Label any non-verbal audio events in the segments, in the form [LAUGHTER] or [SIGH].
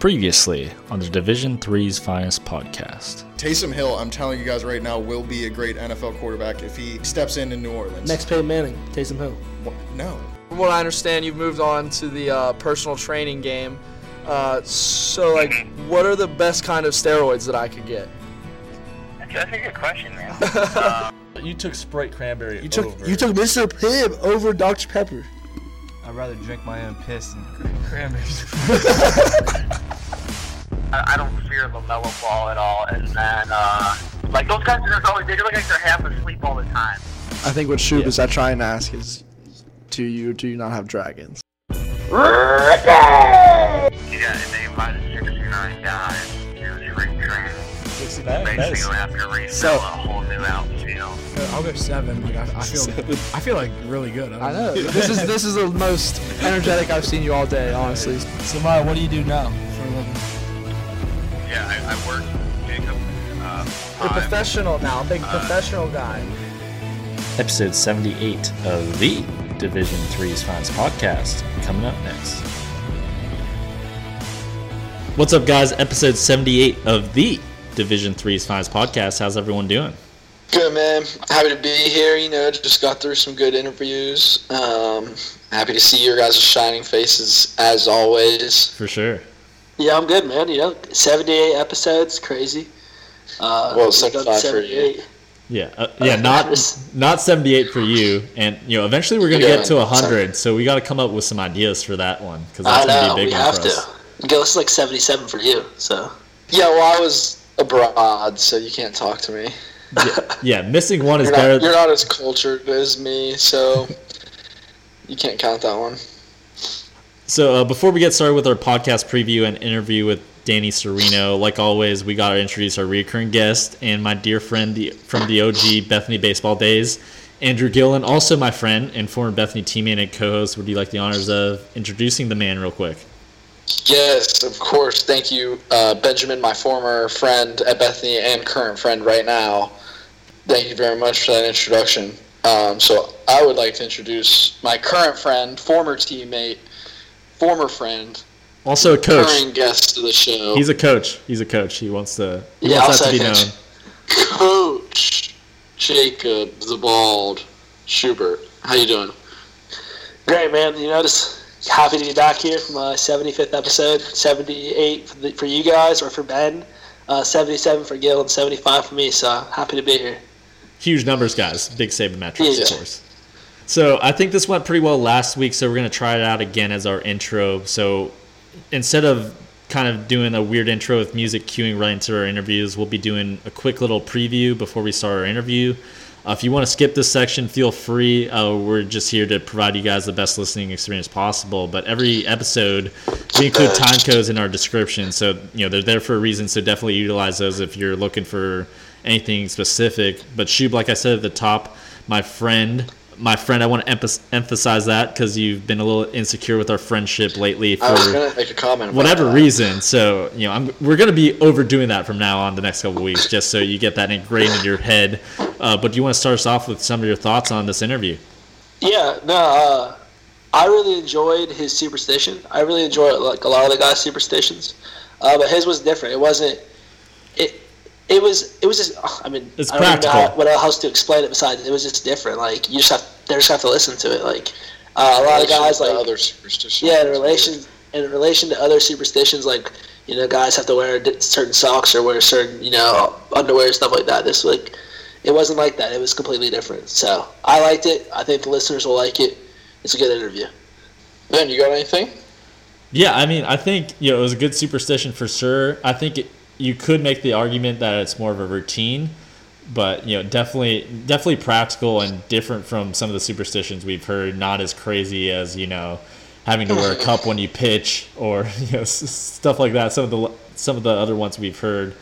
Previously on the Division Three's Finest podcast. Taysom Hill, I'm telling you guys right now, will be a great NFL quarterback if he steps in in New Orleans. Next Peyton Manning, Taysom Hill. What? No. From what I understand, you've moved on to the uh, personal training game. Uh, so, like, what are the best kind of steroids that I could get? That's a good question, man. [LAUGHS] uh, You took Sprite cranberry. You took over. you took Mr. Pibb over Dr. Pepper. I'd rather drink my own piss than cranberries. [LAUGHS] I, I don't fear LaMelo Ball at all. And then, uh, like, those guys are always, they look like they're half asleep all the time. I think what Shub is trying to ask is, do you do you not have dragons? Yeah, That- that Basically, is- have to refill So- a whole new outfield. I'll go seven. Like I, I feel, I feel like really good. I know. this is this is the most energetic I've seen you all day, honestly. So, Maya, what do you do now? For a living. Yeah, I, I work Jacob. Uh, You're professional now, big professional guy. Episode 78 of the Division Three's Finest podcast coming up next. What's up, guys? Episode 78 of the Division Three's Finest podcast. How's everyone doing? Good man. Happy to be here. You know, just got through some good interviews. Um, happy to see your guys' shining faces as always. For sure. Yeah, I'm good, man. You know, 78 episodes, crazy. Uh, Well, 75 for you. 78. Yeah, uh, yeah, not [LAUGHS] not 78 for you, and you know, eventually we're gonna Yeah, get to 100, so we got to come up with some ideas for that one because I that's gonna know, be a we big one have for to. us. Gil, this is like 77 for you, so. Yeah, well, I was abroad, so you can't talk to me. Yeah, [LAUGHS] yeah, missing one is You're better. you're not as cultured as me, so you can't count that one. So uh, before we get started with our podcast preview and interview with Danny Sereno, like always, we got to introduce our recurring guest and my dear friend the, from the OG Bethany baseball days, Andrew Gillen, also my friend and former Bethany teammate and co-host. Would you like the honors of introducing the man real quick? Yes, of course. Thank you, uh, Benjamin, my former friend at Bethany and current friend right now. Thank you very much for that introduction. Um, so I would like to introduce my current friend, former teammate, former friend, Also a coach. current guest of the show. He's a coach. He's a coach. He wants to. He Yeah, wants I'll that to be known. Coach Jacob the Bald Schubert. How you doing? Great, man. You know, just happy to be back here for my 75th episode. 78 for, the, for you guys, or for Ben. Uh, 77 for Gil, and 75 for me, so happy to be here. Huge numbers, guys. Big sabermetrics, Yeah. of course. So I think this went pretty well last week, so we're gonna try it out again as our intro. So instead of kind of doing a weird intro with music cueing right into our interviews, we'll be doing a quick little preview before we start our interview. Uh, if you want to skip this section, feel free. Uh, we're just here to provide you guys the best listening experience possible. But every episode, we include time codes in our description, so you know they're there for a reason. So definitely utilize those if you're looking for anything specific. But Shub, like I said at the top, my friend, my friend, I want to emph- emphasize that because you've been a little insecure with our friendship lately for I was gonna make a comment. whatever that. reason. So you know, I'm, we're going to be overdoing that from now on the next couple of weeks, just so you get that ingrained in your head. Uh, but do you want to start us off with some of your thoughts on this interview? Yeah, no, uh, I really enjoyed his superstition. I really enjoy like a lot of the guys' superstitions, uh, but his was different. It wasn't. It. It was. It was just. I mean, It's I don't even know how, what else to explain it besides. It was just different. Like you just have. They just have to listen to it. Like uh, a lot of guys like other superstitions. yeah, in relation in relation to other superstitions, like you know, guys have to wear certain socks or wear certain you know underwear and stuff like that. This like it wasn't like that. It was completely different. So I liked it. I think the listeners will like it. It's a good interview. Ben, you got anything? Yeah, I mean, I think you know it was a good superstition for sure. I think it, you could make the argument that it's more of a routine, but you know, definitely, definitely practical and different from some of the superstitions we've heard. Not as crazy as you know having to wear a cup when you pitch or [LAUGHS] you know stuff like that. Some of the some of the other ones we've heard.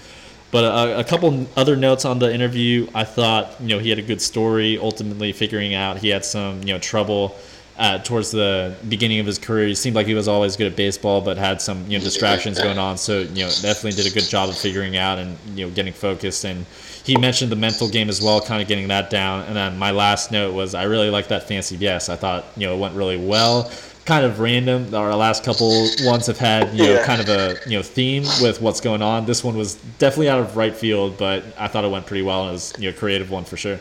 But a, a couple other notes on the interview. I thought you know he had a good story. Ultimately, figuring out he had some you know trouble uh, towards the beginning of his career. He seemed like he was always good at baseball, but had some you know distractions going on. So you know definitely did a good job of figuring out and you know getting focused. And he mentioned the mental game as well, kind of getting that down. And then my last note was I really like that fancy yes. I thought you know it went really well. kind of random. Our last couple ones have had you know Yeah. kind of a you know theme with what's going on. This one was definitely out of right field, but I thought it went pretty well and it was you know a creative one for sure.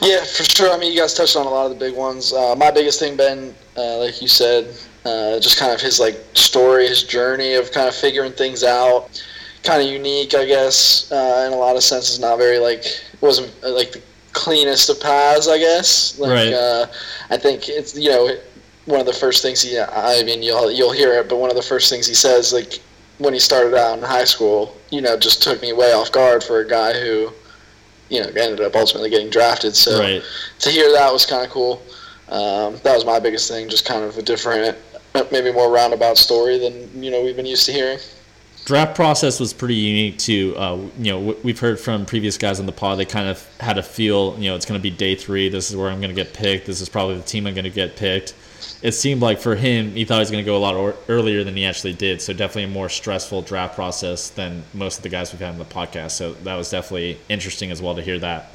Yeah, for sure. I mean, you guys touched on a lot of the big ones. Uh, my biggest thing, Ben, uh, like you said, uh, just kind of his like story, his journey of kind of figuring things out. Kind of unique, I guess, uh, in a lot of senses. Not very like wasn't uh, like the cleanest of paths, I guess. Like, Right. Uh, I think it's you know one of the first things he. I mean, you'll you'll hear it, but one of the first things he says, like when he started out in high school, you know, just took me way off guard for a guy who you know, ended up ultimately getting drafted. So Right. to hear that was kind of cool. Um, that was my biggest thing, just kind of a different, maybe more roundabout story than you know we've been used to hearing. draft process was pretty unique too. Uh, you know, w- we've heard from previous guys on the pod. They kind of had a feel. You know, it's going to be day three. This is where I'm going to get picked. This is probably the team I'm going to get picked. It seemed like for him, he thought he was going to go a lot or- earlier than he actually did. So definitely a more stressful draft process than most of the guys we've had on the podcast. So that was definitely interesting as well to hear that.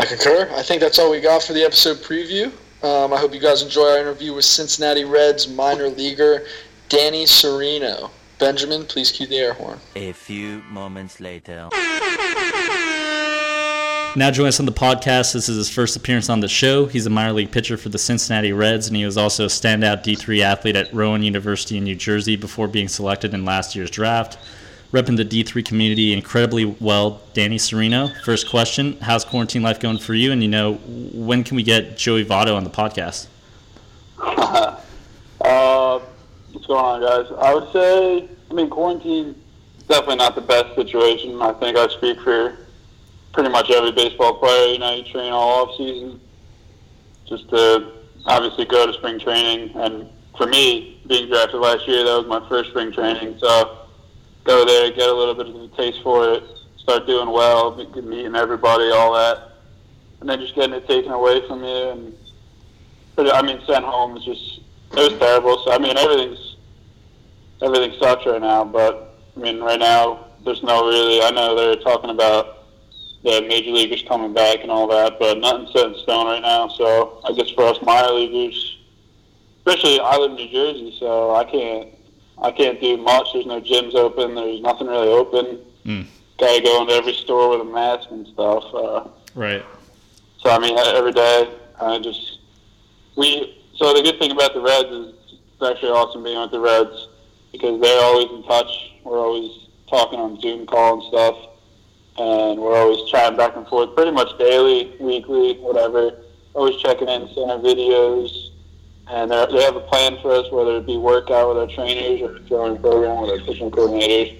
I concur. I think that's all we got for the episode preview. Um, I hope you guys enjoy our interview with Cincinnati Reds minor leaguer Danny Sereno. Benjamin, please cue the air horn. A few moments later. Now joining us on the podcast. This is his first appearance on the show. He's a minor league pitcher for the Cincinnati Reds, and he was also a standout D3 athlete at Rowan University in New Jersey before being selected in last year's draft. Repping the D3 community incredibly well, Danny Sereno. First question: How's quarantine life going for you? And you know, when can we get Joey Votto on the podcast? [LAUGHS] Uh, what's going on, guys? I would say, I mean, quarantine is definitely not the best situation. I think I speak for pretty much every baseball player. You know, you train all off season just to obviously go to spring training. And for me, being drafted last year, that was my first spring training. So go there, get a little bit of a taste for it, start doing well, meeting everybody, all that, and then just getting it taken away from you and. But I mean, sent home is just it was terrible. So I mean, everything's everything sucks right now. But I mean, right now there's no really. I know they're talking about the major leaguers coming back and all that, but nothing's set in stone right now. So I guess for us minor leaguers, especially I live in New Jersey, so I can't I can't do much. There's no gyms open. There's nothing really open. Mm. Got to go into every store with a mask and stuff. Uh, Right. so I mean, every day I just we. So the good thing about the Reds is it's actually awesome being with the Reds because they're always in touch. We're always talking on Zoom call and stuff, and we're always chatting back and forth, pretty much daily, weekly, whatever. Always checking in, sending videos, and they're- have a plan for us, whether it be workout with our trainers or throwing program with our pitching coordinators.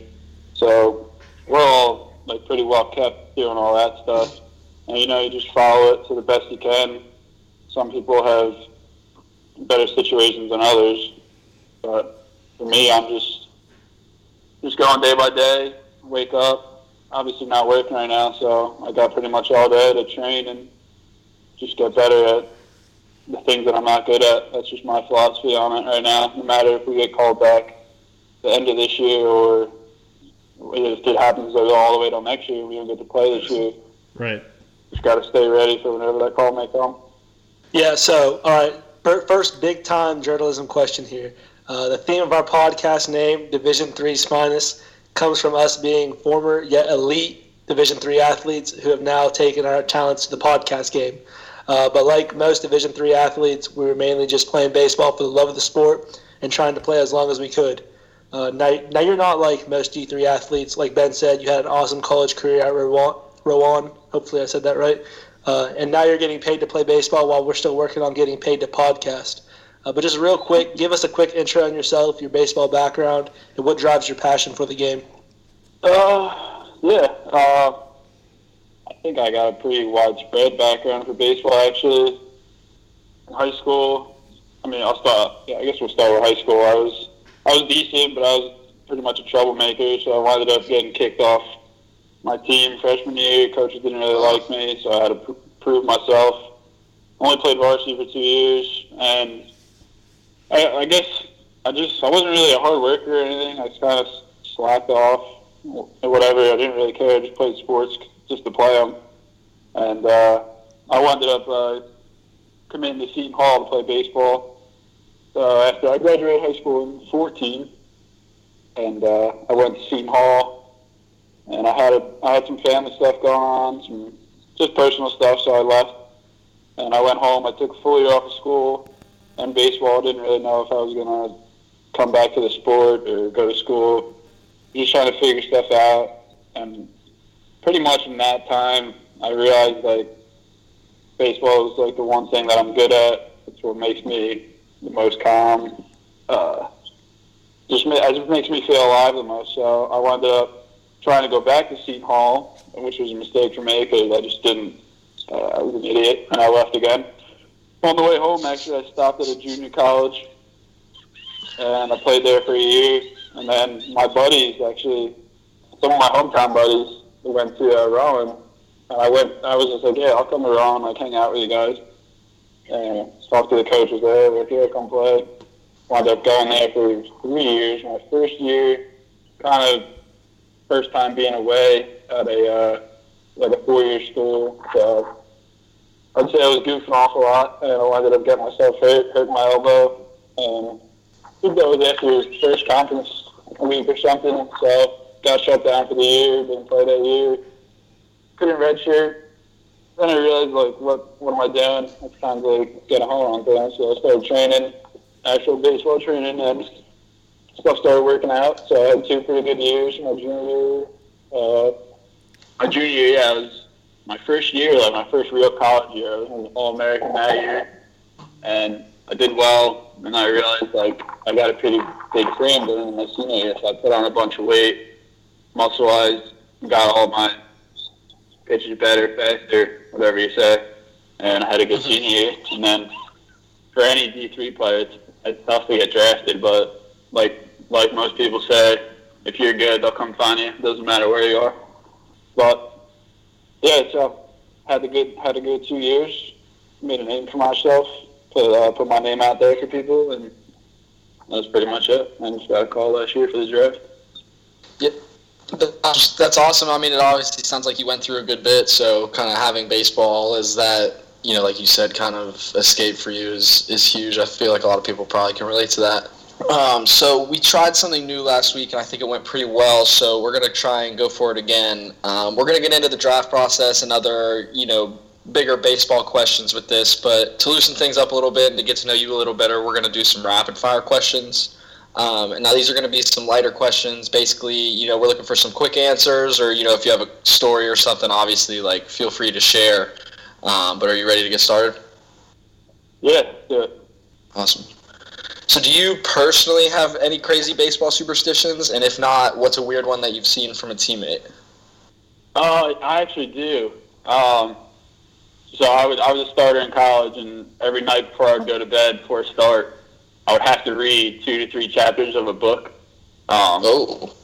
So we're all like pretty well kept doing all that stuff. And you know, you just follow it to the best you can. Some people have better situations than others, but for me, I'm just just going day by day. Wake up, obviously not working right now, so I got pretty much all day to train and just get better at the things that I'm not good at. That's just my philosophy on it right now. No matter if we get called back the end of this year or if it happens to all the way till next year, we don't get to play this year. Right. Just got to stay ready for whenever that call may come. Yeah, so, all right, first big time journalism question here. Uh, the theme of our podcast name, Division Three's Finest, comes from us being former yet elite Division Three athletes who have now taken our talents to the podcast game. Uh, but like most Division Three athletes, we were mainly just playing baseball for the love of the sport and trying to play as long as we could. Uh, now, now you're not like most D3 athletes. Like Ben said, you had an awesome college career at Rowan. Rowan. Hopefully, I said that right. Uh, and now you're getting paid to play baseball while we're still working on getting paid to podcast. Uh, but just real quick, give us a quick intro on yourself, your baseball background, and what drives your passion for the game. Uh, yeah. Uh, I think I got a pretty widespread background for baseball. Actually, in high school, I mean, I'll start. Yeah, I guess we'll start with high school. I was I was decent, but I was pretty much a troublemaker. So I wound up getting kicked off my team freshman year. Coaches didn't really like me, so I had to pr- prove myself. Only played varsity for two years, and I, I guess I just I wasn't really a hard worker or anything. I just kind of slacked off, or whatever. I didn't really care. I just played sports just to play them, and uh, I wound up uh, committing to Seton Hall to play baseball. So after I graduated high school in 14, and uh, I went to Seton Hall, and I had a, I had some family stuff going on, some just personal stuff, so I left. And I went home. I took a full year off of school and baseball. Didn't really know if I was gonna come back to the sport or go to school. Just trying to figure stuff out, and pretty much in that time, I realized like baseball is like the one thing that I'm good at. It's what makes me the most calm. Uh, just it just makes me feel alive the most. So I wound up trying to go back to Seton Hall, which was a mistake for me because I just didn't. Uh, I was an idiot, and I left again. On the way home, actually, I stopped at a junior college, and I played there for a year. And then my buddies, actually, some of my hometown buddies, went to uh, Rowan, and I went. I was just like, yeah, I'll come to Rowan, like hang out with you guys, and talk to the coaches there. Like, here, come play. Wound up going there for three years. My first year, kind of first time being away at a uh, like a four year school. So I'd say I was goofing off a lot, and I ended up getting myself hurt, hurt my elbow, and that was after his first conference week or something. So got shut down for the year, didn't play that year. Couldn't redshirt. Then I realized like what what am I doing? It's time to like, get a hold on things. So I started training, actual baseball training, and stuff started working out. So I had two pretty good years. My junior year, uh, my junior year, yeah, I was my first year, like my first real college year. I was All American that year, and I did well. And I realized like I got a pretty big frame during my senior year, so I put on a bunch of weight, muscle wise, got all my pitches better, faster, whatever you say. And I had a good mm-hmm. senior year. And then for any D three player, it's, it's tough to get drafted, but like like most people say, if you're good, they'll come find you. Doesn't matter where you are. But yeah, so had a good had a good two years. Made a name for myself. Put uh, put my name out there for people, and that's pretty much it. And just got a call last year for the draft. Yep. That's, awesome. I mean, it obviously sounds like you went through a good bit. So, kind of having baseball is that you know, like you said, kind of escape for you is is huge. I feel like a lot of people probably can relate to that. Um, so we tried something new last week, and I think it went pretty well. So we're gonna try and go for it again. Um, we're gonna get into the draft process and other, you know, bigger baseball questions with this. But to loosen things up a little bit and to get to know you a little better, we're gonna do some rapid fire questions. Um, and now these are going to be some lighter questions. Basically, you know, we're looking for some quick answers, or you know, if you have a story or something, obviously, like feel free to share. Um, but are you ready to get started? Yeah, do it. Awesome. So, do you personally have any crazy baseball superstitions? And if not, what's a weird one that you've seen from a teammate? Uh, I actually do. Um, so I was I was a starter in college, and every night before I'd go to bed before I start, I would have to read two to three chapters of a book. Um, oh,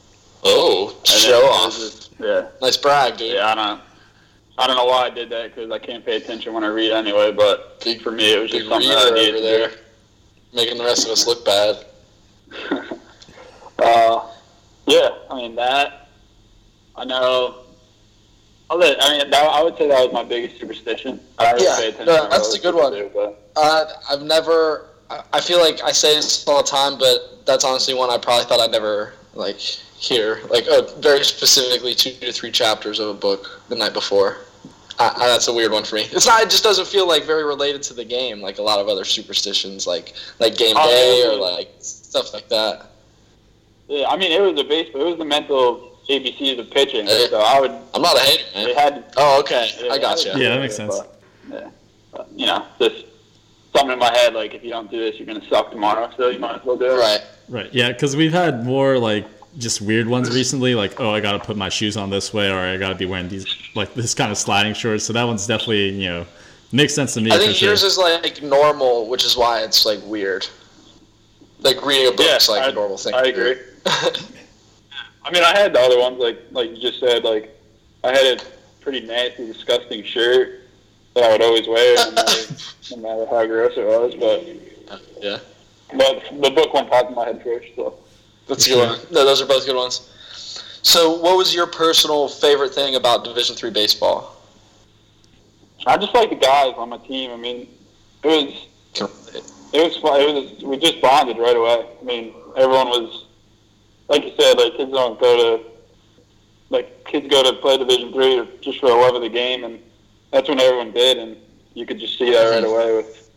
oh, show off. just- yeah. Nice brag, dude. Yeah, I don't. I don't know why I did that because I can't pay attention when I read anyway. But for me, it was just something I needed to do. Making the rest of us look bad. [LAUGHS] Uh, yeah, I mean that. I know. I mean, that, I would say that was my biggest superstition. I don't Yeah, pay attention no, that's a good one. do, Uh, I've never. I- I feel like I say this all the time, but that's honestly one I probably thought I'd never like hear. Like, uh, very specifically, two to three chapters of a book the night before. I, I, that's a weird one for me. It's not. It just doesn't feel like very related to the game, like a lot of other superstitions, like like game Oh, day yeah. or like stuff like that. yeah, I mean, it was the baseball. It was the mental ABCs of pitching. So I would. I'm not a hater, man. It had. Oh, okay. I gotcha. Yeah, that makes sense. Yeah. But, you know, just something in my head like if you don't do this, you're gonna suck tomorrow. So you might as well do it. Right. Right. Yeah, because we've had more like just weird ones recently. Like, oh, I got to put my shoes on this way, or I got to be wearing these like this kind of sliding shorts. So that one's definitely you know makes sense to me. I for think sure. yours is like normal, which is why it's like weird. Like reading a book is like I, a normal thing. I agree. [LAUGHS] I mean, I had the other ones like like you just said. Like I had a pretty nasty, disgusting shirt that I would always wear, no matter, [LAUGHS] no matter how gross it was. But yeah, but the book one popped in my head first. So That's a good one. No, those are both good ones. So, what was your personal favorite thing about Division Three baseball? I just like the guys on my team. I mean, it was it was fun. It was we just bonded right away. I mean, everyone was like you said, like kids don't go to like kids go to play Division three just for the love of the game, and that's when everyone did, and you could just see that right mm-hmm. away with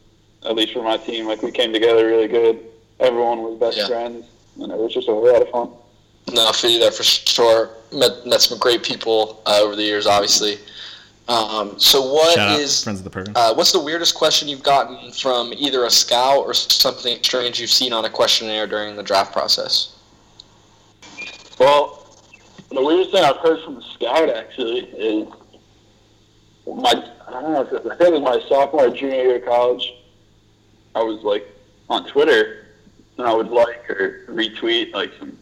at least for my team. Like we came together really good. Everyone was best Yeah. friends, and it was just a lot of fun. No, I feel you there for sure. Met, met some great people uh, over the years, obviously. Um, so, what Shout out is friends of the program. uh, what's the weirdest question you've gotten from either a scout or something strange you've seen on a questionnaire during the draft process? Well, the weirdest thing I've heard from a scout actually is my I don't know if it, I think it was my sophomore or junior year of college. I was like on Twitter and I would like or retweet like some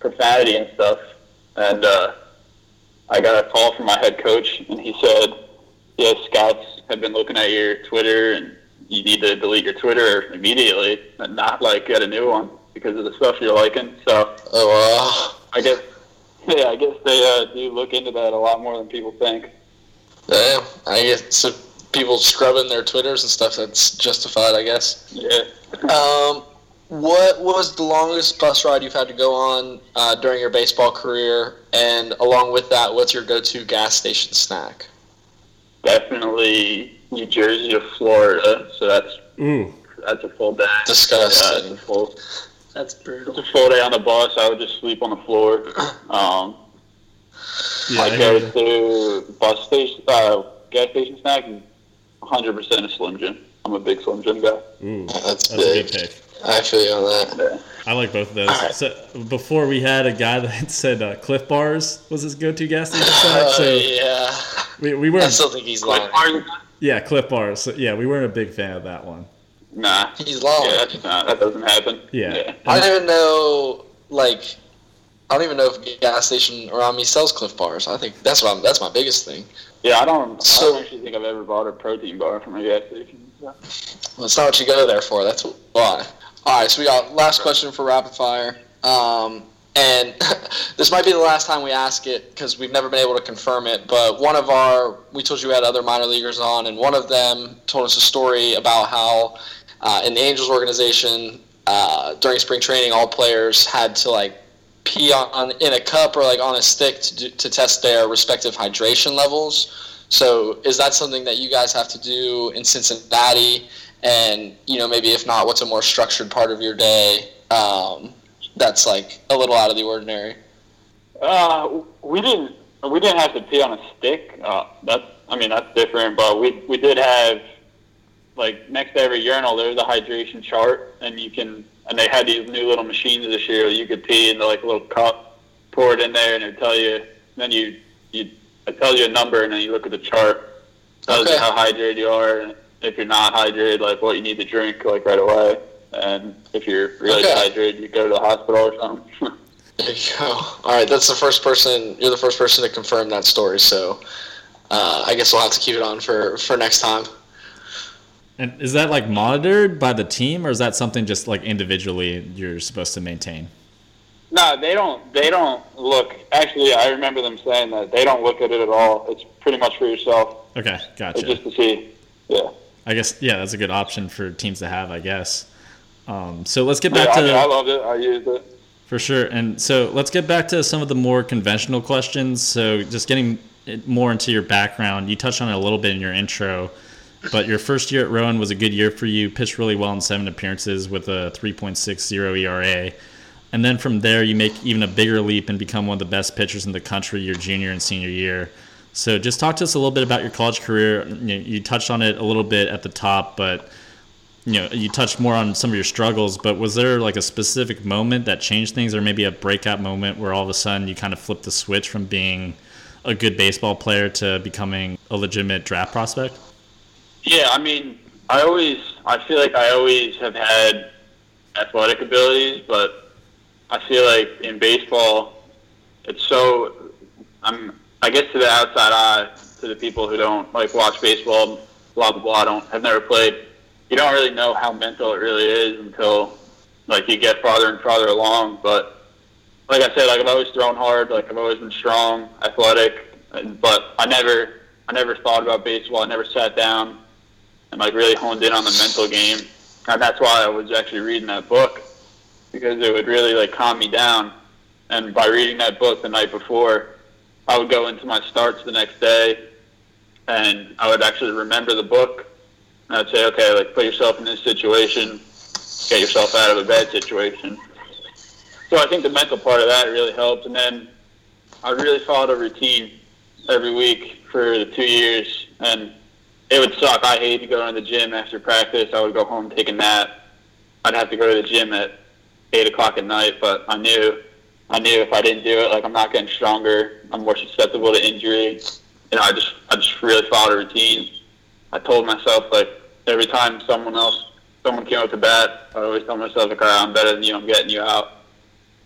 profanity and stuff, and uh, I got a call from my head coach and he said, "Yeah, scouts have been looking at your Twitter and you need to delete your Twitter immediately and not like get a new one because of the stuff you're liking." So. Oh, I guess, [LAUGHS] yeah, I guess they uh, do look into that a lot more than people think. Damn, I guess so people scrubbing their Twitters and stuff. That's justified, I guess. Yeah. Um, what was the longest bus ride you've had to go on uh, during your baseball career? And along with that, what's your go-to gas station snack? Definitely New Jersey to Florida, so that's Ooh. that's a full day. Disgusting. Yeah, full, That's brutal. it's a full day on the bus. I would just sleep on the floor. [CLEARS THROAT] Um, Yeah, I I go hear to bus station, uh, gas station snack, 100% a Slim Jim. I'm a big Slim Jim guy. Ooh, That's, that's a big. good pick. I feel you on that. I like both of those. So before we had a guy that [LAUGHS] said uh, Clif Bars was his go-to gas station snack. Oh, So yeah. we, we weren't. still think he's lying. Yeah, Clif Bars. So, yeah, we weren't a big fan of that one. Nah. He's lying. Yeah, that's not, that doesn't happen. Yeah. I don't even know, like, I don't even know if a gas station around me sells Clif Bars. I think that's what I'm, that's my biggest thing. Yeah, I don't. So- I don't actually think I've ever bought a protein bar from a gas station. So. Well, it's not what you go there for. That's why. All right, so we got last question for rapid fire, um, and [LAUGHS] this might be the last time we ask it because we've never been able to confirm it. But one of our, we told you we had other minor leaguers on, and one of them told us a story about how uh, in the Angels organization uh, during spring training, all players had to like pee on in a cup or like on a stick to, do, to test their respective hydration levels. So is that something that you guys have to do in Cincinnati? And you know, maybe if not, what's a more structured part of your day um, that's like a little out of the ordinary? Uh, we didn't we didn't have to pee on a stick. Uh, that's I mean that's different, but we we did have like next to every urinal there's a hydration chart, and you can and they had these new little machines this year. You could pee into like a little cup, pour it in there, and it tell you. Then you you it tells you a number, and then you look at the chart, tells Okay. you how hydrated you are, and if you're not hydrated, like what you need to drink like right away. And if you're really Okay. dehydrated, you go to the hospital or something. [LAUGHS] There you go. All right, that's the first person. You're the first person to confirm that story. So uh, I guess we'll have to keep it on for for next time. And is that like monitored by the team, or is that something just like individually you're supposed to maintain? No, they don't. They don't look. Actually, I remember them saying that they don't look at it at all. It's pretty much for yourself. Okay, It's gotcha. just to see. Yeah. I guess yeah, that's a good option for teams to have. I guess. Um, so let's get Yeah, back I, to mean, I loved it. I used it. For sure. And so let's get back to some of the more conventional questions. So just getting more into your background. You touched on it a little bit in your intro, but your first year at Rowan was a good year for you. Pitched really well in seven appearances with a 3.60 ERA. And then from there, you make even a bigger leap and become one of the best pitchers in the country your junior and senior year. So just talk to us a little bit about your college career. You, you touched on it a little bit at the top, but you know you touched more on some of your struggles but was there like a specific moment that changed things or maybe a breakout moment where all of a sudden you kind of flipped the switch from being a good baseball player to becoming a legitimate draft prospect Yeah, I mean, I always. I feel like I always have had athletic abilities, but I feel like in baseball, it's so. I'm. I guess to the outside eye, to the people who don't like watch baseball, blah blah blah, don't have never played. You don't really know how mental it really is until like you get farther and farther along. But like I said, like I've always thrown hard. Like I've always been strong, athletic, but I never, I never thought about baseball. I never sat down and like really honed in on the mental game and that's why I was actually reading that book because it would really like calm me down. And by reading that book the night before, I would go into my starts the next day, and I would actually remember the book. And I'd say, okay, like put yourself in this situation, get yourself out of a bad situation. So I think the mental part of that really helped. And then I really followed a routine every week for the two years, and it would suck. I hated going to the gym after practice. I would go home, take a nap. I'd have to go to the gym at eight o'clock at night, but I knew, I knew if I didn't do it, like I'm not getting stronger. I'm more susceptible to injury. You know, I just, I just really followed a routine. I told myself like every time someone else, someone came up to bat, I always tell myself like, all right, I'm better than you. I'm getting you out,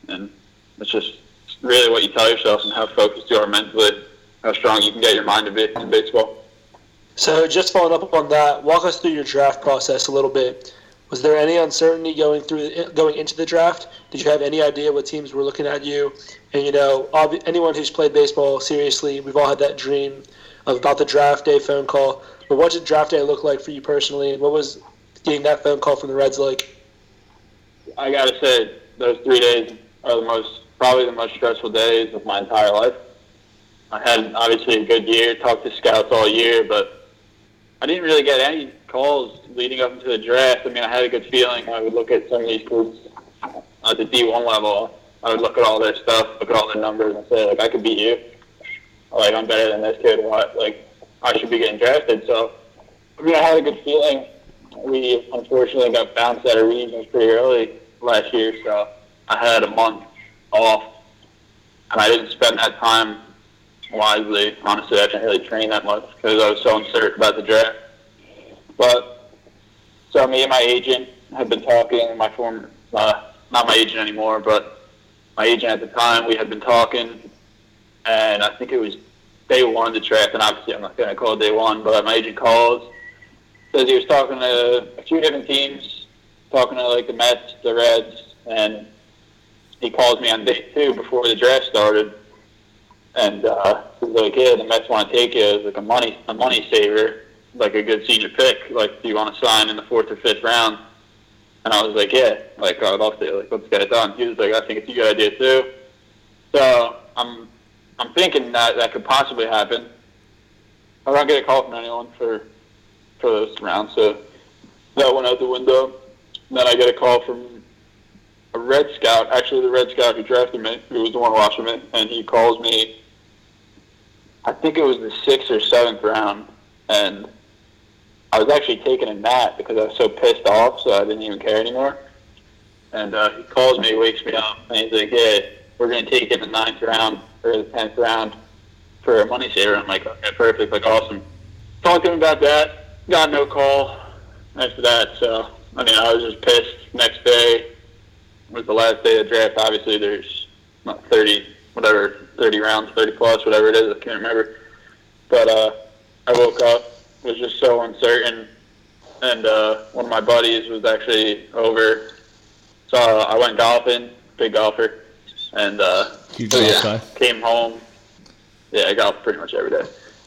and it's just really what you tell yourself and how focused you are mentally, how strong you can get your mind to be in baseball. So just following up on that, walk us through your draft process a little bit. Was there any uncertainty going through going into the draft? Did you have any idea what teams were looking at you? And you know, obvi- anyone who's played baseball seriously, we've all had that dream of about the draft day phone call. But what did draft day look like for you personally? What was getting that phone call from the Reds like? I gotta say, those three days are the most, probably the most stressful days of my entire life. I had obviously a good year, talked to scouts all year, but I didn't really get any calls leading up into the draft. I mean, I had a good feeling. I would look at some of these groups at the D1 level. I would look at all their stuff, look at all their numbers, and say, like, I could beat you. Like, I'm better than this kid. What? Like, I should be getting drafted. So, I mean, I had a good feeling. We unfortunately got bounced out of regions pretty early last year, so I had a month off, and I didn't spend that time wisely. Honestly, I didn't really train that much because I was so uncertain about the draft. But so me and my agent had been talking. My former, uh, not my agent anymore, but my agent at the time, we had been talking, and I think it was day one of the draft. And obviously, I'm not going to call it day one, but my agent calls, says he was talking to a few different teams, talking to like the Mets, the Reds, and he calls me on day two before the draft started, and uh, he's like, "Yeah, the Mets want to take you as like a money a money saver, like a good senior pick. Like, do you want to sign in the fourth or fifth round?" And I was like, "Yeah, like I'd love to. Like, let's get it done." He was like, "I think it's a good idea too." So I'm I'm thinking that that could possibly happen. I don't get a call from anyone for for those rounds, so that went out the window. Then I get a call from a Red Scout, actually the Red Scout who drafted me, who was the one watching me, and he calls me. I think it was the sixth or seventh round, and I was actually taking a nap because I was so pissed off, so I didn't even care anymore. And uh, he calls me, wakes me up, and he's like, "Yeah, we're gonna take it in the ninth round or the tenth round for a money saver." I'm like, "Okay, perfect, like awesome." Talked to him about that. Got no call after that, so I mean, I was just pissed. Next day was the last day of draft. Obviously, there's not 30, whatever, 30 rounds, 30 plus, whatever it is. I can't remember. But uh, I woke up, was just so uncertain, and uh, one of my buddies was actually over. So uh, I went golfing, big golfer, and uh, so, yeah, guy. came home. Yeah, I golf pretty much every day.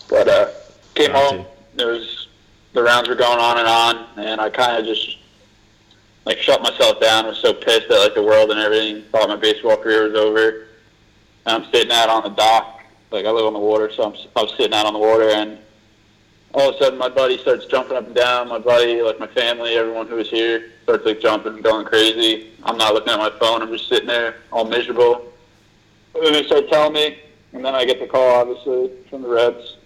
But uh, came home. There was the rounds were going on and on, and I kind of just like shut myself down. was so pissed at like the world and everything. Thought my baseball career was over. I'm sitting out on the dock. Like I live on the water, so I'm I was sitting out on the water, and all of a sudden my buddy starts jumping up and down. My buddy, like my family, everyone who was here, starts like jumping, and going crazy. I'm not looking at my phone. I'm just sitting there, all miserable. And they start telling me, and then I get the call, obviously, from the Reds,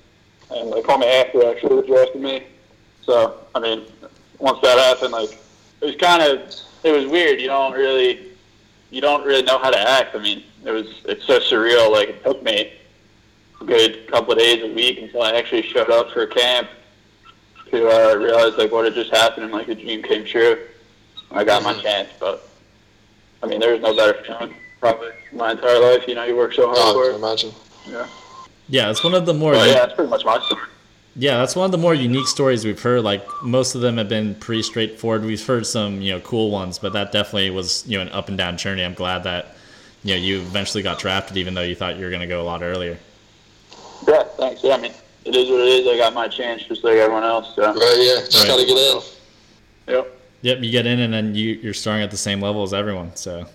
and they call me after actually they me. So I mean, once that happened, like it was kind of it was weird. You don't really you don't really know how to act. I mean, it was it's so surreal. Like it took me a good couple of days, a week until I actually showed up for camp to uh, realize like what had just happened and like the dream came true. I got my chance, but I mean, there was no better feeling probably my entire life. You know, you work so hard Oh, for I it. can imagine. Yeah. Yeah, it's one of the more. But yeah, that's pretty much my story. Yeah, that's one of the more unique stories we've heard. Like most of them have been pretty straightforward. We've heard some, you know, cool ones, but that definitely was, you know, an up and down journey. I'm glad that, you know, you eventually got drafted, even though you thought you were going to go a lot earlier. Yeah, thanks. Yeah, I mean, it is what it is. I got my chance just like everyone else. So. Right, yeah. Just Right. gotta get in. Yep. Yep, you get in and then you, you're starting at the same level as everyone. So,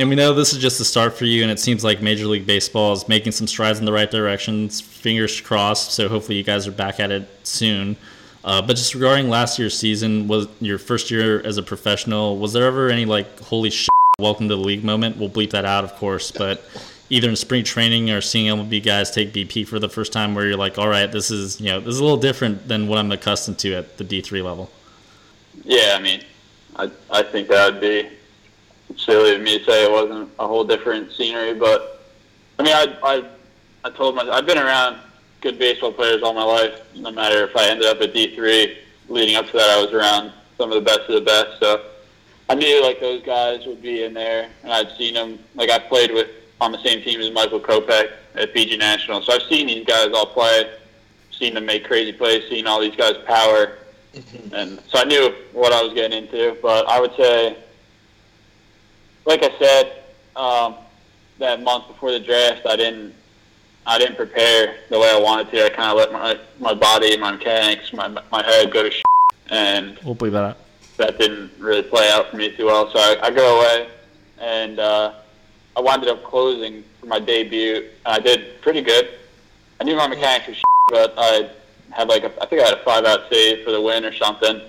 and we know this is just the start for you, and it seems like Major League Baseball is making some strides in the right directions. Fingers crossed. So hopefully you guys are back at it soon. Uh, but just regarding last year's season, was your first year as a professional? Was there ever any like holy shit, welcome to the league moment? We'll bleep that out, of course. But either in spring training or seeing MLB guys take BP for the first time, where you're like, all right, this is you know this is a little different than what I'm accustomed to at the D3 level. Yeah, I mean, I I think that would be silly of me to say it wasn't a whole different scenery, but I mean, I I I told myself I've been around good baseball players all my life. No matter if I ended up at D three, leading up to that, I was around some of the best of the best. So I knew like those guys would be in there, and I'd seen them. Like I played with on the same team as Michael Kopech at PG National, so I've seen these guys all play, seen them make crazy plays, seen all these guys power, mm-hmm. and so I knew what I was getting into. But I would say, like I said, um, that month before the draft, I didn't I didn't prepare the way I wanted to. I kind of let my my body, my mechanics, my my head go to shit, and We'll bleep that that didn't really play out for me too well. So I, I go away, and uh, I wound up closing for my debut. I did pretty good. I knew my mechanics were shit, but I had like a, I think I had a five out save for the win or something.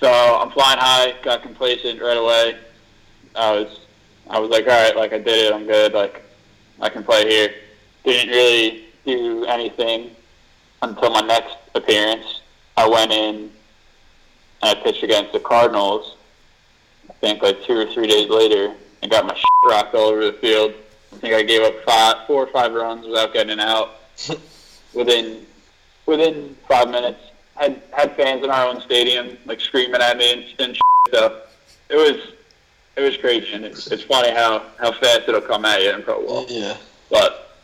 So I'm flying high, got complacent right away. I was I was like, all right, like I did it, I'm good, like I can play here. Didn't really do anything until my next appearance. I went in and I pitched against the Cardinals. I think like two or three days later, and got my [LAUGHS] shit rocked all over the field. I think I gave up five, four or five runs without getting out. [LAUGHS] within within five minutes, had had fans in our own stadium like screaming at me and, and shit. So it was it was crazy, and it's it's funny how how fast it'll come at you in pro ball. Yeah. But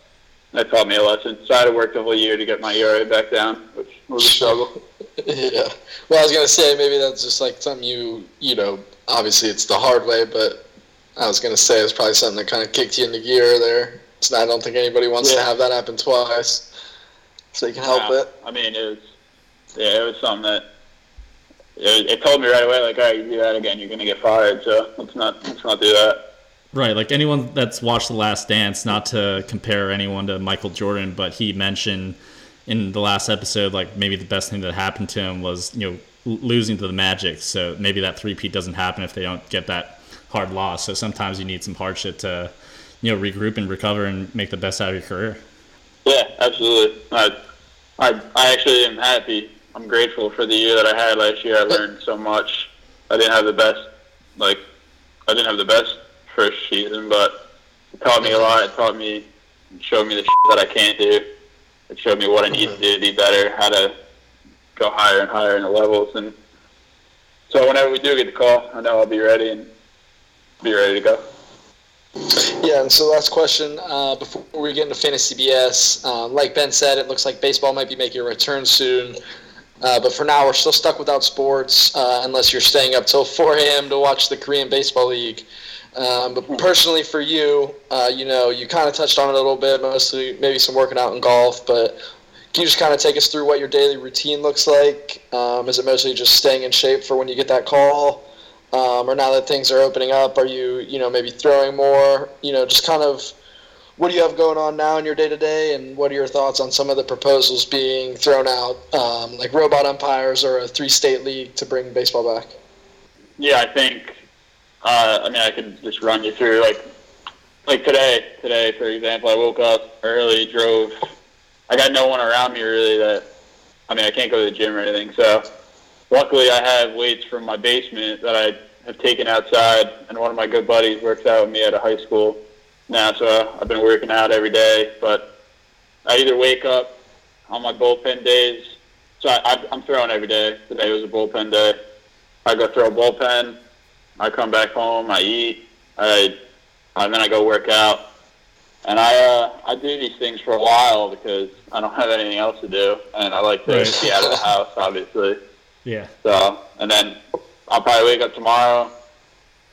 that taught me a lesson. So I had to work the whole year to get my ERA back down, which was a struggle. [LAUGHS] yeah. Well, I was gonna say maybe that's just like something you you know. Obviously, it's the hard way, but I was gonna say it's probably something that kind of kicked you into gear there. Not, I don't think anybody wants to have that happen twice, so you can help Yeah, it. I mean, it was yeah, it was something that it, it told me right away, like, all right, you do that again, you're gonna get fired. So let's not let's not do that. Right, like anyone that's watched The Last Dance, not to compare anyone to Michael Jordan, but he mentioned in the last episode, like maybe the best thing that happened to him was you know losing to the Magic. So maybe that three-peat doesn't happen if they don't get that hard loss. So sometimes you need some hardship to you know regroup and recover and make the best out of your career. Yeah, absolutely. I, I, I actually am happy. I'm grateful for the year that I had last year. I learned so much. I didn't have the best, like, I didn't have the best first season, but it taught me a lot. It taught me, it showed me the shit that I can't do. It showed me what I need to do to be better, how to go higher and higher in the levels. And so whenever we do get the call, I know I'll be ready and be ready to go. Yeah, and so last question uh, before we get into fantasy BS. Um, like Ben said, it looks like baseball might be making a return soon. Uh, but for now, we're still stuck without sports uh, unless you're staying up till [LAUGHS] 4 a.m. to watch the Korean Baseball League. Um, but personally, for you, uh, you know, you kind of touched on it a little bit, mostly maybe some working out in golf. But can you just kind of take us through what your daily routine looks like? Um, is it mostly just staying in shape for when you get that call? Um, or now that things are opening up, are you, you know, maybe throwing more? You know, just kind of what do you have going on now in your day to day, and what are your thoughts on some of the proposals being thrown out, um, like robot umpires or a three state league to bring baseball back? Yeah, I think. Uh, I mean, I could just run you through like, like today. Today, for example, I woke up early, drove. I got no one around me really. That I mean, I can't go to the gym or anything. So, luckily, I have weights from my basement that I have taken outside, and one of my good buddies works out with me at a high school now. So I've been working out every day. But I either wake up on my bullpen days. So I, I'm throwing every day. Today was a bullpen day. I go throw a bullpen. I come back home. I eat. I, and then I go work out. And I uh, I do these things for a while because I don't have anything else to do, and I like to Right. be out of the house, obviously. Yeah. So, and then I'll probably wake up tomorrow.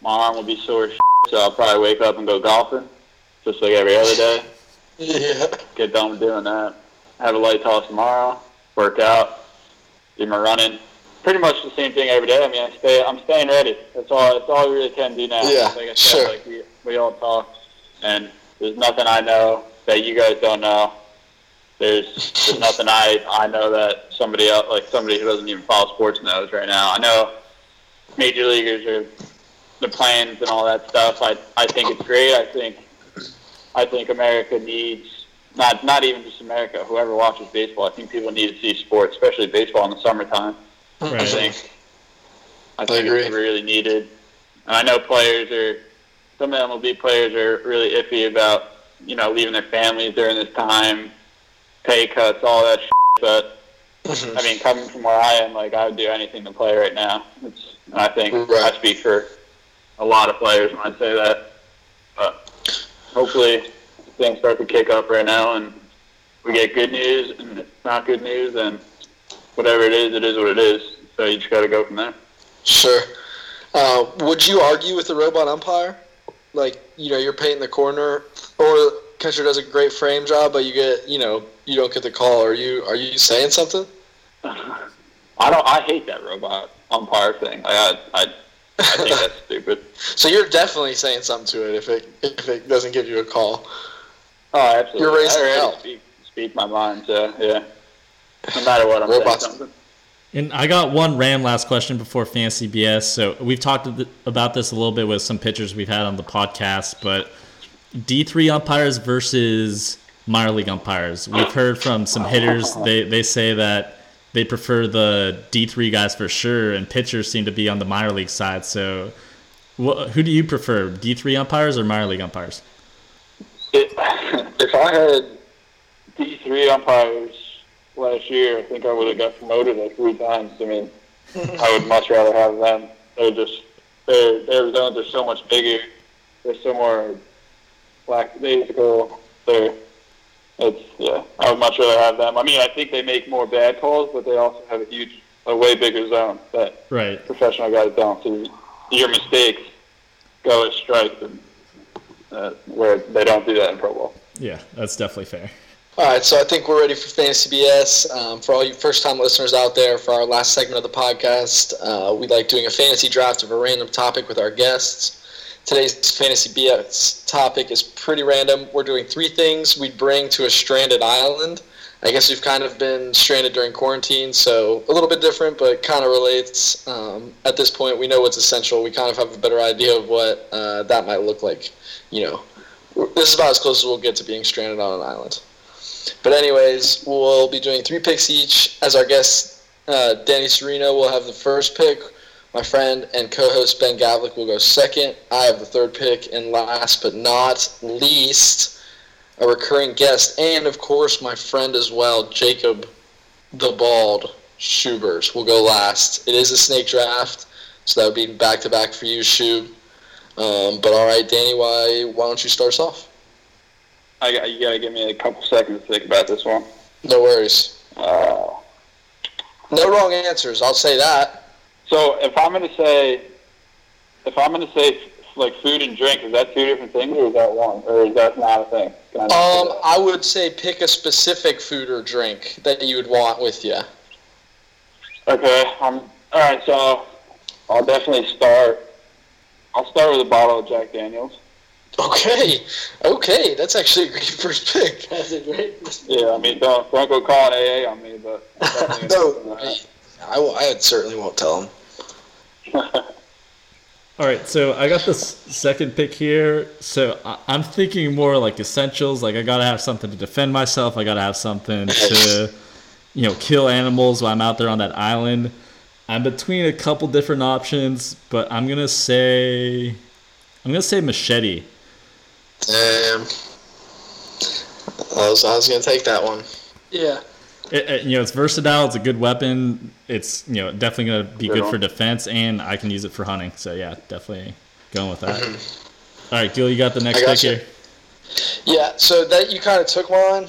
My arm will be sore, as so I'll probably wake up and go golfing, just like every other day. [LAUGHS] Yeah. Get done with doing that. Have a light toss tomorrow. Work out. Do my running. pretty much the same thing every day. I mean, I stay, I'm staying ready. That's all. That's all we really can do now. Yeah, like I said, sure. like we, we all talk, and there's nothing I know that you guys don't know. There's there's [LAUGHS] nothing I I know that somebody else, like somebody who doesn't even follow sports, knows right now. I know major leaguers are the plans and all that stuff. I I think it's great. I think I think America needs not not even just America. Whoever watches baseball, I think people need to see sports, especially baseball in the summertime. Mm-hmm. I Right. think I think it's really needed. And I know players are some of MLB players are really iffy about you know leaving their families during this time, pay cuts, all that. Shit. But mm-hmm. I mean, coming from where I am, like I would do anything to play right now. It's, and I think I speak for a lot of players when I say that. But hopefully things start to kick up right now, and we get good news, and it's not good news, then whatever it is, it is what it is. So you just got to go from there. Sure. Uh, would you argue with the robot umpire? Like, you know, you're painting the corner, or catcher does a great frame job, but you get, you know, you don't get the call. Are you are you saying something? I don't. I hate that robot umpire thing. Like, I, I, I think that's [LAUGHS] stupid. So you're definitely saying something to it if it if it doesn't give you a call. Oh, absolutely. You're raising I hell. speak, speak my mind. So yeah, no matter what, I'm Robots. saying something. And I got one Ram last question before Fantasy BS. So we've talked about this a little bit with some pitchers we've had on the podcast, but D3 umpires versus minor league umpires. We've heard from some hitters, they, they say that they prefer the D3 guys for sure, and pitchers seem to be on the minor league side. So wh- who do you prefer, D3 umpires or minor league umpires? If [LAUGHS] I had D3 umpires last year, I think I would have got promoted like three times. I mean, I would much rather have them. They're just their their zones are so much bigger. They're so more lackadaisical. They're it's yeah. I would much rather have them. I mean, I think they make more bad calls, but they also have a huge, a way bigger zone that Right. professional guys don't. So your mistakes go as strikes, and uh, where they don't do that in pro ball. Yeah, that's definitely fair. All right, so I think we're ready for Fantasy BS. Um, for all you first-time listeners out there, for our last segment of the podcast, uh, we like doing a fantasy draft of a random topic with our guests. Today's Fantasy BS topic is pretty random. We're doing three things we'd bring to a stranded island. I guess we've kind of been stranded during quarantine, so a little bit different, but kind of relates. Um, at this point, we know what's essential. We kind of have a better idea of what uh, that might look like. You know, this is about as close as we'll get to being stranded on an island. But anyways, we'll be doing three picks each. As our guest, uh, Danny Serino will have the first pick. My friend and co-host Ben Gavlik will go second. I have the third pick, and last but not least, a recurring guest, and of course my friend as well, Jacob, the Bald Schubert, will go last. It is a snake draft, so that would be back to back for you, Shub. Um, but all right, Danny, why why don't you start us off? I got, you gotta give me a couple seconds to think about this one. No worries. Uh, No wrong answers. I'll say that. So if I'm gonna say, if I'm gonna say like food and drink, is that two different things, or is that one, or is that not a thing? Can I Um. I would say pick a specific food or drink that you would want with you. Okay. Um. All right. So I'll definitely start. I'll start with a bottle of Jack Daniels. Okay, okay, that's actually a great first pick. [LAUGHS] That's a great. Yeah. I mean, don't don't go calling AA on me, but definitely [LAUGHS] no, I, will- I certainly won't tell him. [LAUGHS] All right, so I got this second pick here. So I- I'm thinking more like essentials. Like I gotta have something to defend myself. I gotta have something [LAUGHS] to, you know, kill animals while I'm out there on that island. I'm between a couple different options, but I'm gonna say, I'm gonna say machete. Damn. I was, I was gonna take that one. Yeah. It, it- you know, it's versatile. It's a good weapon. It's you know definitely gonna be Good good for defense, and I can use it for hunting. So yeah, definitely going with that. All right, Gil, you got the next Mm-hmm. Pick you. here. Yeah, so that you kind of took mine.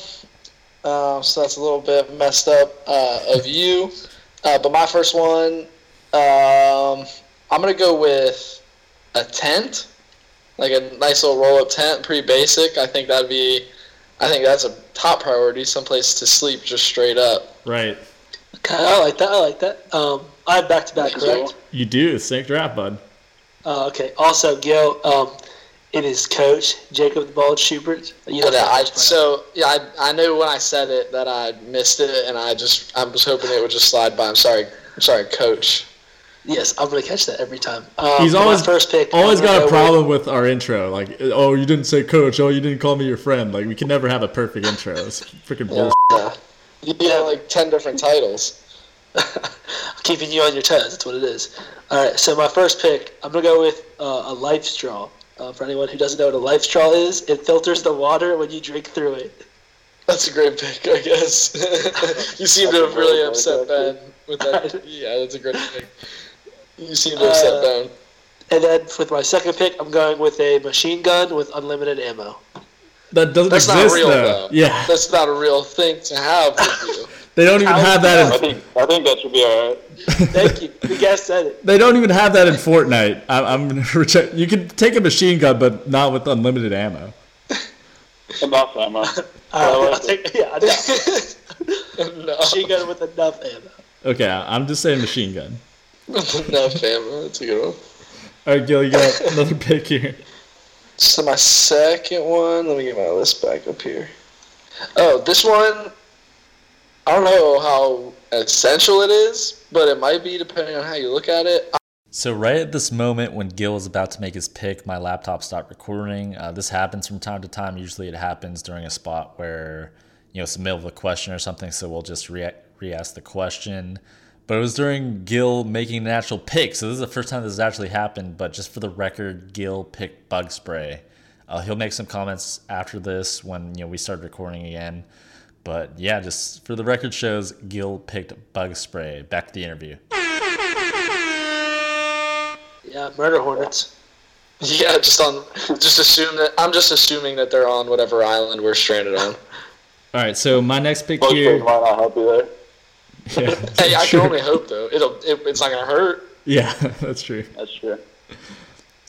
Uh, so that's a little bit messed up uh, of you. Uh, but my first one, um, I'm gonna go with a tent, like a nice little roll-up tent, pretty basic. I think that'd be, I think that's a top priority, someplace to sleep just straight up. Right. Okay, I like that. I like that. Um, I have back to back, correct? You do. Sick draft, bud. Uh, okay. Also, Gil, um, it is coach Jacob the Bald Schubert. You know that I, so yeah, I, I knew when I said it that I missed it, and I just I was hoping it would just slide by. I'm sorry, I'm sorry, Coach. Yes, I'm gonna catch that every time. Um, He's always first pick. Always got a go with- problem with, our intro. Like, oh, you didn't say coach. Oh, you didn't call me your friend. Like, we can never have a perfect intro. It's freaking bullshit. Yeah, you have like ten different titles. [LAUGHS] keeping you on your toes. That's what it is. All right. So my first pick, I'm gonna go with uh, a life straw. Uh, for anyone who doesn't know what a life straw is, it filters the water when you drink through it. That's a great pick, I guess. [LAUGHS] you seem to have really upset Ben with that. [LAUGHS] Yeah, that's a great pick. You seem to upset Uh, Ben. And then with my second pick, I'm going with a machine gun with unlimited ammo. That doesn't That's exist not real though. though. Yeah, that's not a real thing to have with you. [LAUGHS] they don't even have that. I In, think I think that should be alright. [LAUGHS] Thank you. The guest said it. they don't even have that in Fortnite. I, I'm gonna [LAUGHS] reject. You can take a machine gun, but not with unlimited ammo. Enough ammo. All right, I'll take, yeah, enough. no, machine gun with enough ammo. Okay, I'm just saying machine gun. [LAUGHS] enough fam, That's a good one. All right, Gil, you got another pick here. So my second one, let me get my list back up here. Oh, this one, I don't know how essential it is, but it might be depending on how you look at it. So right at this moment when Gil is about to make his pick, my laptop stopped recording. Uh, this happens from time to time. Usually it happens during a spot where, you know, it's the middle of a question or something, so we'll just re- re-ask the question. But it was during Gil making the actual pick, so this is the first time this has actually happened. But just for the record, Gil picked bug spray. Uh, he'll make some comments after this when you know we start recording again. But yeah, just for the record shows, Gil picked bug spray. Back to the interview. Yeah, murder hornets. [LAUGHS] Yeah, just on, just assume that I'm just assuming that they're on whatever island we're stranded on. All right, so my next pick Most here. things might not help you there. Yeah, Hey, I true. can only hope though. It'll, it, it's not gonna hurt. Yeah, [LAUGHS] that's true. That's true.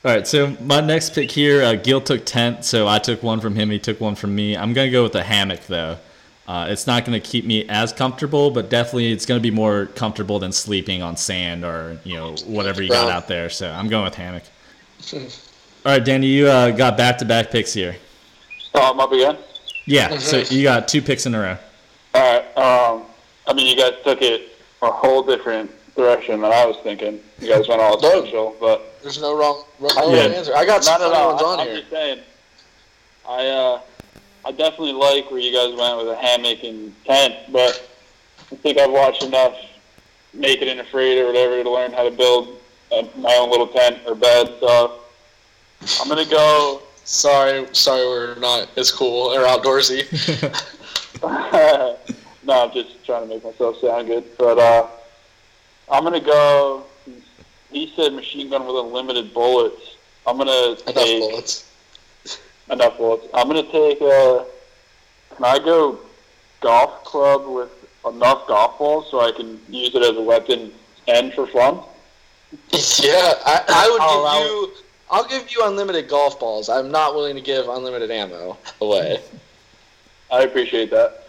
All right, so my next pick here, uh, Gil took tent, so I took one from him. He took one from me. I'm gonna go with the hammock though. Uh, it's not gonna keep me as comfortable, but definitely it's gonna be more comfortable than sleeping on sand or you know whatever you got out there. So I'm going with hammock. All right, Danny, you uh, got back-to-back picks here. Oh, I'm up again. Yeah, so you got two picks in a row. All right. Um, I mean, you guys took it a whole different direction than I was thinking. You guys went all essential, but There's no wrong, wrong Yeah. answer. I got some no, no, funny no. ones I, on I'm here. just saying. I uh, I definitely like where you guys went with a hammock and tent, but I think I've watched enough Naked and Afraid or whatever to learn how to build uh, my own little tent or bed. So I'm gonna go. Sorry, sorry, we're not as cool or outdoorsy. [LAUGHS] [LAUGHS] [LAUGHS] no, I'm just trying to make myself sound good. But uh, I'm gonna go. He said machine gun with unlimited bullets. I'm gonna Enough take bullets. enough bullets. I'm gonna take. Uh, can I go golf club with enough golf balls so I can use it as a weapon and for fun? [LAUGHS] Yeah, I, I would I'll give allow you. I'll give you unlimited golf balls. I'm not willing to give unlimited ammo away. I appreciate that.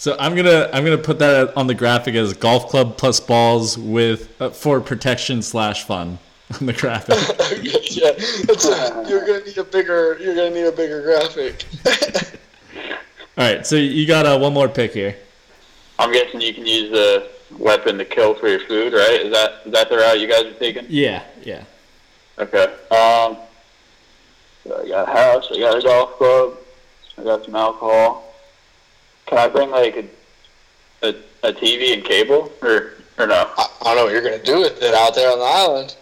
So I'm gonna I'm gonna put that on the graphic as golf club plus balls with uh, for protection slash fun [LAUGHS] on the graphic. [LAUGHS] yeah, that's a, you're gonna need a bigger. You're gonna need a bigger graphic. [LAUGHS] All right, so you got uh, one more pick here. I'm guessing you can use the weapon to kill for your food, right? Is that is that the route you guys are taking? Yeah, yeah. Okay. Um, so I got a house. I got a golf club. I got some alcohol. Can I bring like a a, a TV and cable, or or no? I, I don't know what you're gonna do with it out there on the island,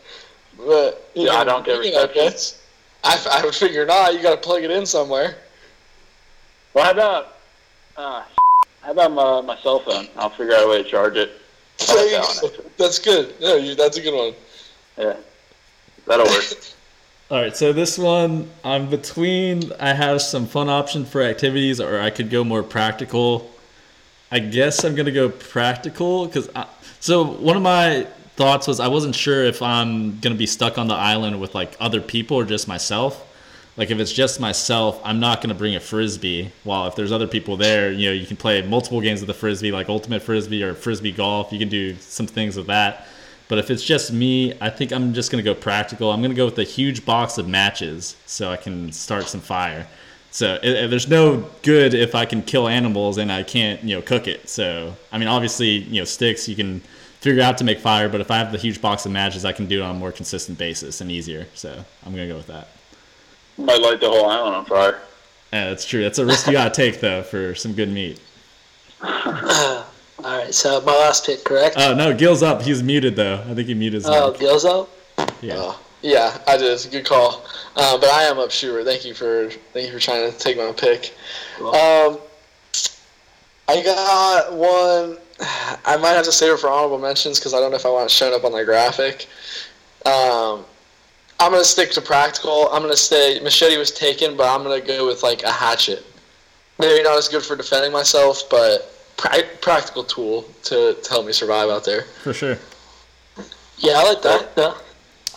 but you Yeah, I don't get reception. I, I would figure not. You gotta plug it in somewhere. Well, how about uh, [LAUGHS] how about my my cell phone? I'll figure out a way to charge it. Like that one. That's good. No, you, that's a good one. Yeah, that'll work. [LAUGHS] All right, so this one I'm between. I have some fun option for activities, or I could go more practical. I guess I'm gonna go practical because so one of my thoughts was I wasn't sure if I'm gonna be stuck on the island with like other people or just myself. Like if it's just myself, I'm not gonna bring a frisbee. While if there's other people there, you know, you can play multiple games with the frisbee, like ultimate frisbee or frisbee golf. You can do some things with that. But if it's just me, I think I'm just gonna go practical. I'm gonna go with a huge box of matches so I can start some fire. So it, it- there's no good if I can kill animals and I can't, you know, cook it. So I mean, obviously, you know, sticks you can figure out to make fire, but if I have the huge box of matches, I can do it on a more consistent basis and easier. So I'm gonna go with that. Might light the whole island on fire. Yeah, that's true. That's a risk you gotta take though for some good meat. [LAUGHS] All right, so my last pick, correct? Oh no, Gil's up. He's muted though. I think he muted his oh, mic. Gil's up. Yeah. Yeah, I did. It's a good call. Uh, but I am up Schubert. Thank you for thank you for trying to take my pick. Um, I got one. [SIGHS] I might have to save it for honorable mentions because I don't know if I want it shown up on the graphic. Um, I'm gonna stick to practical. I'm gonna say machete was taken, but I'm gonna go with like a hatchet. Maybe not as good for defending myself, but pra- practical tool to, to help me survive out there. For sure. Yeah, I like that. Yeah,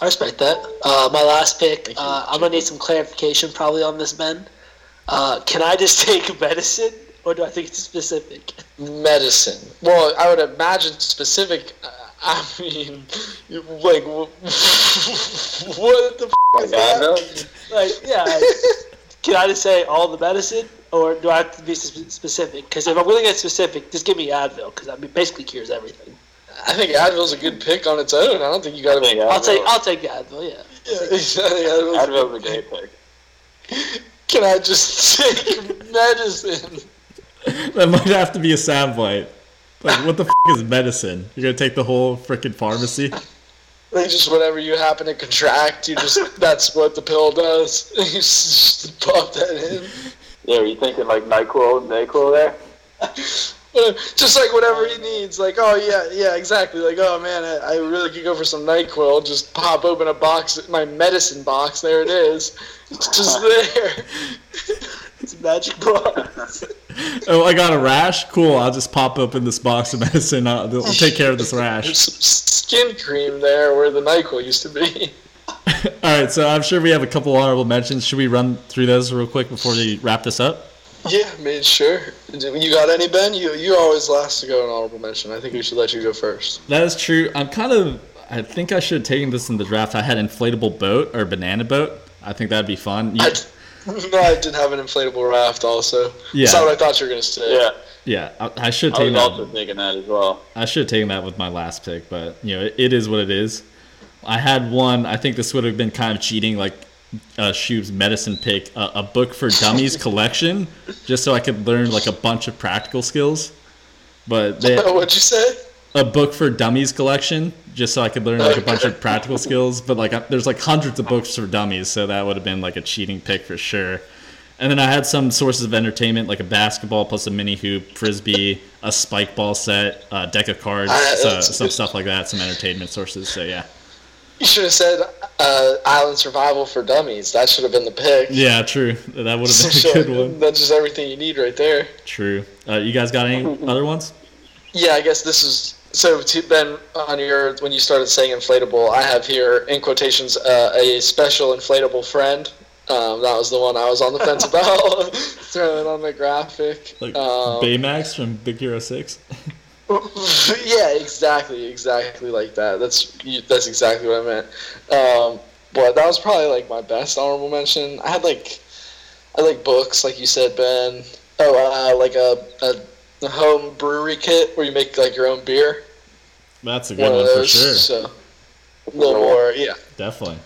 I respect that. Uh, my last pick. Uh, I'm gonna need some clarification probably on this, Ben. Uh, can I just [LAUGHS] take medicine, or do I think it's specific? medicine. Well, I would imagine specific. Uh, [LAUGHS] I mean, like, [LAUGHS] what the f- is that? Like, yeah. like, can I just say all the medicine, or do I have to be specific? Because if I'm going to get specific, just give me Advil, because I mean, basically cures everything. I think Advil's a good pick on its own. I don't think you got to. I'll take I'll take Advil. Yeah. Yeah, [LAUGHS] I Advil's, Advil's a great pick. Can I just take [LAUGHS] medicine? That might have to be a soundbite. Like, what the f- is medicine? You're gonna take the whole freaking pharmacy? Like just whenever you happen to contract, you just that's what the pill does. [LAUGHS] you just pop that in. Yeah, are you thinking like NyQuil and NyQuil there? [LAUGHS] Just like whatever he needs. Like, oh yeah, yeah, exactly. Like, oh man, I, I really could go for some Nyquil. Just pop open a box, my medicine box. There it is. [LAUGHS] It's just [LAUGHS] there. It's a magic box. Oh, I got a rash. Cool. I'll just pop open this box of medicine. I'll, I'll take care of this rash. There's some skin cream there where the Nyquil used to be. [LAUGHS] All right. So I'm sure we have a couple honorable mentions. Should we run through those real quick before we wrap this up? Yeah, I mean, sure. You got any, Ben? You you always last to go in honorable mention. I think we should let you go first. That is true. I'm kind of. I think I should have taken this in the draft. I had inflatable boat or banana boat. I think that'd be fun. You- [LAUGHS] no, I did have an inflatable raft also. Yeah. That's not what I thought you were gonna say. Yeah, yeah, I, I should I take was that. also thinking that as well. I should have taken that with my last pick, but you know, it, it is what it is. I had one. I think this would have been kind of cheating, like uh, Shube's medicine pick, uh, a book for dummies [LAUGHS] collection, just so I could learn like a bunch of practical skills. But [LAUGHS] they, What'd you say? a book for dummies collection, just so I could learn like a bunch of practical [LAUGHS] skills. But like, there's like hundreds of books for dummies, so that would have been like a cheating pick for sure. And then I had some sources of entertainment, like a basketball plus a mini hoop, frisbee, a spike ball set, a deck of cards, Ah, so, some stuff like that, some entertainment sources. So yeah, You should have said uh, Island Survival for Dummies. That should have been the pick. yeah, true. That would have been [LAUGHS] a good one. That's just everything you need right there. True. Uh, you guys got any other ones? Yeah, I guess this is so. To Ben, on your when you started saying inflatable, I have here in quotations uh, a special inflatable friend. Um, that was the one I was on the fence [LAUGHS] about [LAUGHS] throwing on the graphic. Like um, Baymax from Big Hero Six. [LAUGHS] yeah, exactly, exactly like that. That's that's exactly what I meant. Um, but that was probably like my best honorable mention. I had like, I like books, like you said, Ben. Oh, uh, like a, a, a home brewery kit where you make like your own beer. That's a good one, for sure. So a little more, yeah. Definitely.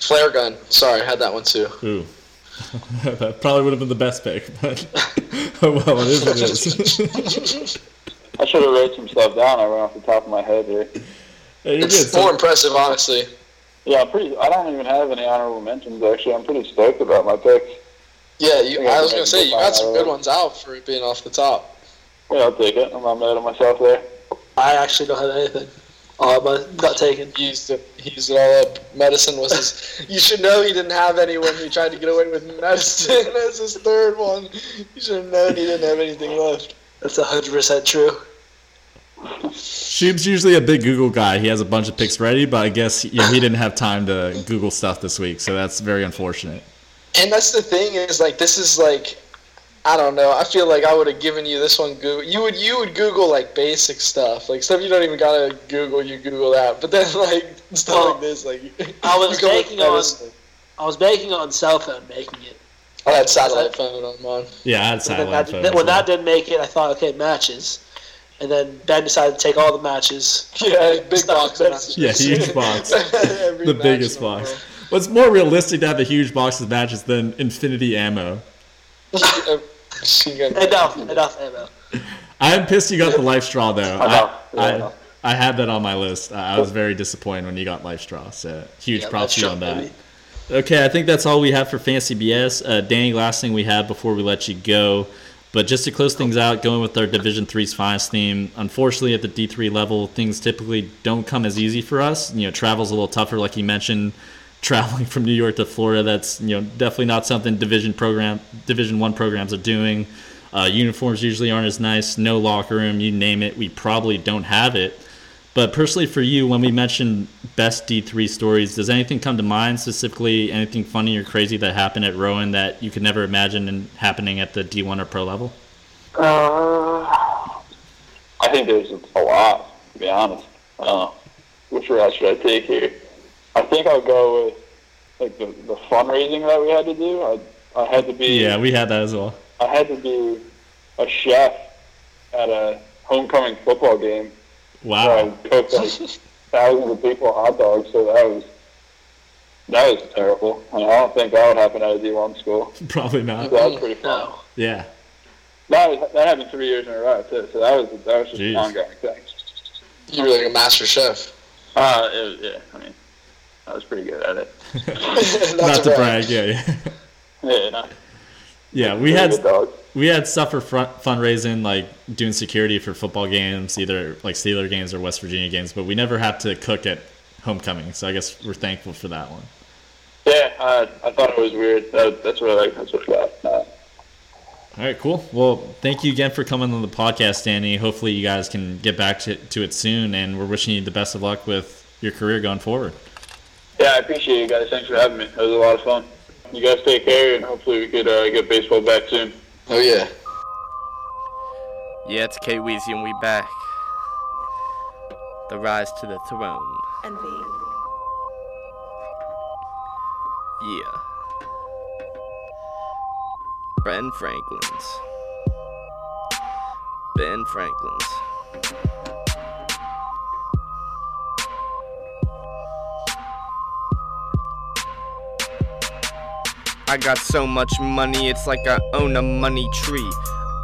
Flare gun. Sorry, I had that one too. Ooh. [LAUGHS] that probably would have been the best pick, but [LAUGHS] oh well, it is what it is. I should have wrote some stuff down. I ran off the top of my head here. Hey, It's good. So- more impressive, honestly. Yeah, I'm pretty. I don't even have any honorable mentions actually. I'm pretty stoked about my picks. Yeah, you, Yeah, I was gonna say you fine, got some good ones out for it being off the top. Yeah, I'll take it. I'm not mad at myself there. I actually don't have anything. Uh, oh, my not taken. He used it. He used it all up. Medicine was his. [LAUGHS] you should know he didn't have any when he tried to get away with medicine [LAUGHS] as his third one. You should have known he didn't have anything left. That's hundred percent true. Sheep's usually a big Google guy. He has a bunch of picks ready, but I guess you know, he didn't have time to Google stuff this week, so that's very unfortunate. And that's the thing is like this is like I don't know. I feel like I would have given you this one. Google. You would you would Google like basic stuff, like stuff you don't even gotta Google. You Google that, but then like stuff Well, like this, like [LAUGHS] I was you go making like on. this. I was making on cell phone, making it. I had satellite phone on mine. Yeah, I had And then satellite that, phone. then- when well. that didn't make it, I thought, okay, matches. And then Ben decided to take all the matches. [LAUGHS] Yeah, big box. matches. Yeah, huge [LAUGHS] box. [LAUGHS] The biggest in the box. world. What's more realistic to have a huge box of matches than infinity ammo? enough, enough ammo. I'm pissed you got the life straw though. I know, I. I, I had that on my list. I I was very disappointed when you got life straw. So huge Yeah, props to you on that. baby. Okay, I think that's all we have for Fantasy BS. Uh, Danny, last thing we have before we let you go, but just to close things out, going with our Division Three's finest theme. Unfortunately, at the D three level, things typically don't come as easy for us. You know, travel's a little tougher, like you mentioned. [LAUGHS] Traveling from New York to Florida, that's you know definitely not something Division program, Division One programs are doing. Uh, uniforms usually aren't as nice. No locker room, you name it. We probably don't have it. But personally, for you, when we mentioned best D3 stories, does anything come to mind specifically? Anything funny or crazy that happened at Rowan that you could never imagine happening at the D1 or pro level? Uh, I think there's a lot, to be honest. I. Which route should I take here? I think I'll go with like the, the fundraising that we had to do. I, I had to be Yeah, we had that as well. I had to be a chef at a homecoming football game. Wow. Where I cooked like [LAUGHS] thousands of people hot dogs, so that was that was terrible. And I don't think that would happen at a D1 school. Probably not. So that was pretty fun. Yeah. That was, that happened three years in a row too. So that was that was just Jeez. an ongoing thing. You were like a master chef. Uh, it was, yeah. I mean, I was pretty good at it. [LAUGHS] [LAUGHS] not to brag, yeah, yeah. Yeah, no. Yeah, we Pretty had good dog. We had stuff for front, fundraising, like doing security for football games, either like Steeler games or West Virginia games, but we never had to cook at homecoming. So I guess we're thankful for that one. Yeah, I, I thought it was weird. That, that's what I like. That's what I got. Uh, All right, cool. Well, thank you again for coming on the podcast, Danny. Hopefully, you guys can get back to, to it soon, and we're wishing you the best of luck with your career going forward. yeah, I appreciate you guys. Thanks for having me. It was a lot of fun. You guys take care, and hopefully we could uh, get baseball back soon. Oh yeah. Yeah, it's K Weezy and we back. The rise to the throne. Envy. Yeah. Ben Franklin's. Ben Franklin's. I got so much money, it's like I own a money tree.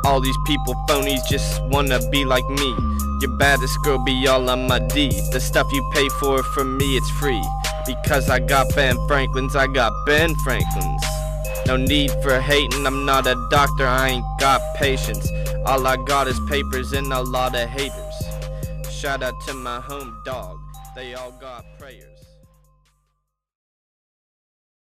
All these people phonies just wanna be like me. Your baddest girl be all on my D. The stuff you pay for, for me it's free. Because I got Ben Franklin's, I got Ben Franklin's. No need for hating, I'm not a doctor, I ain't got patience. All I got is papers and a lot of haters. Shout out to my home dog, they all got prayers.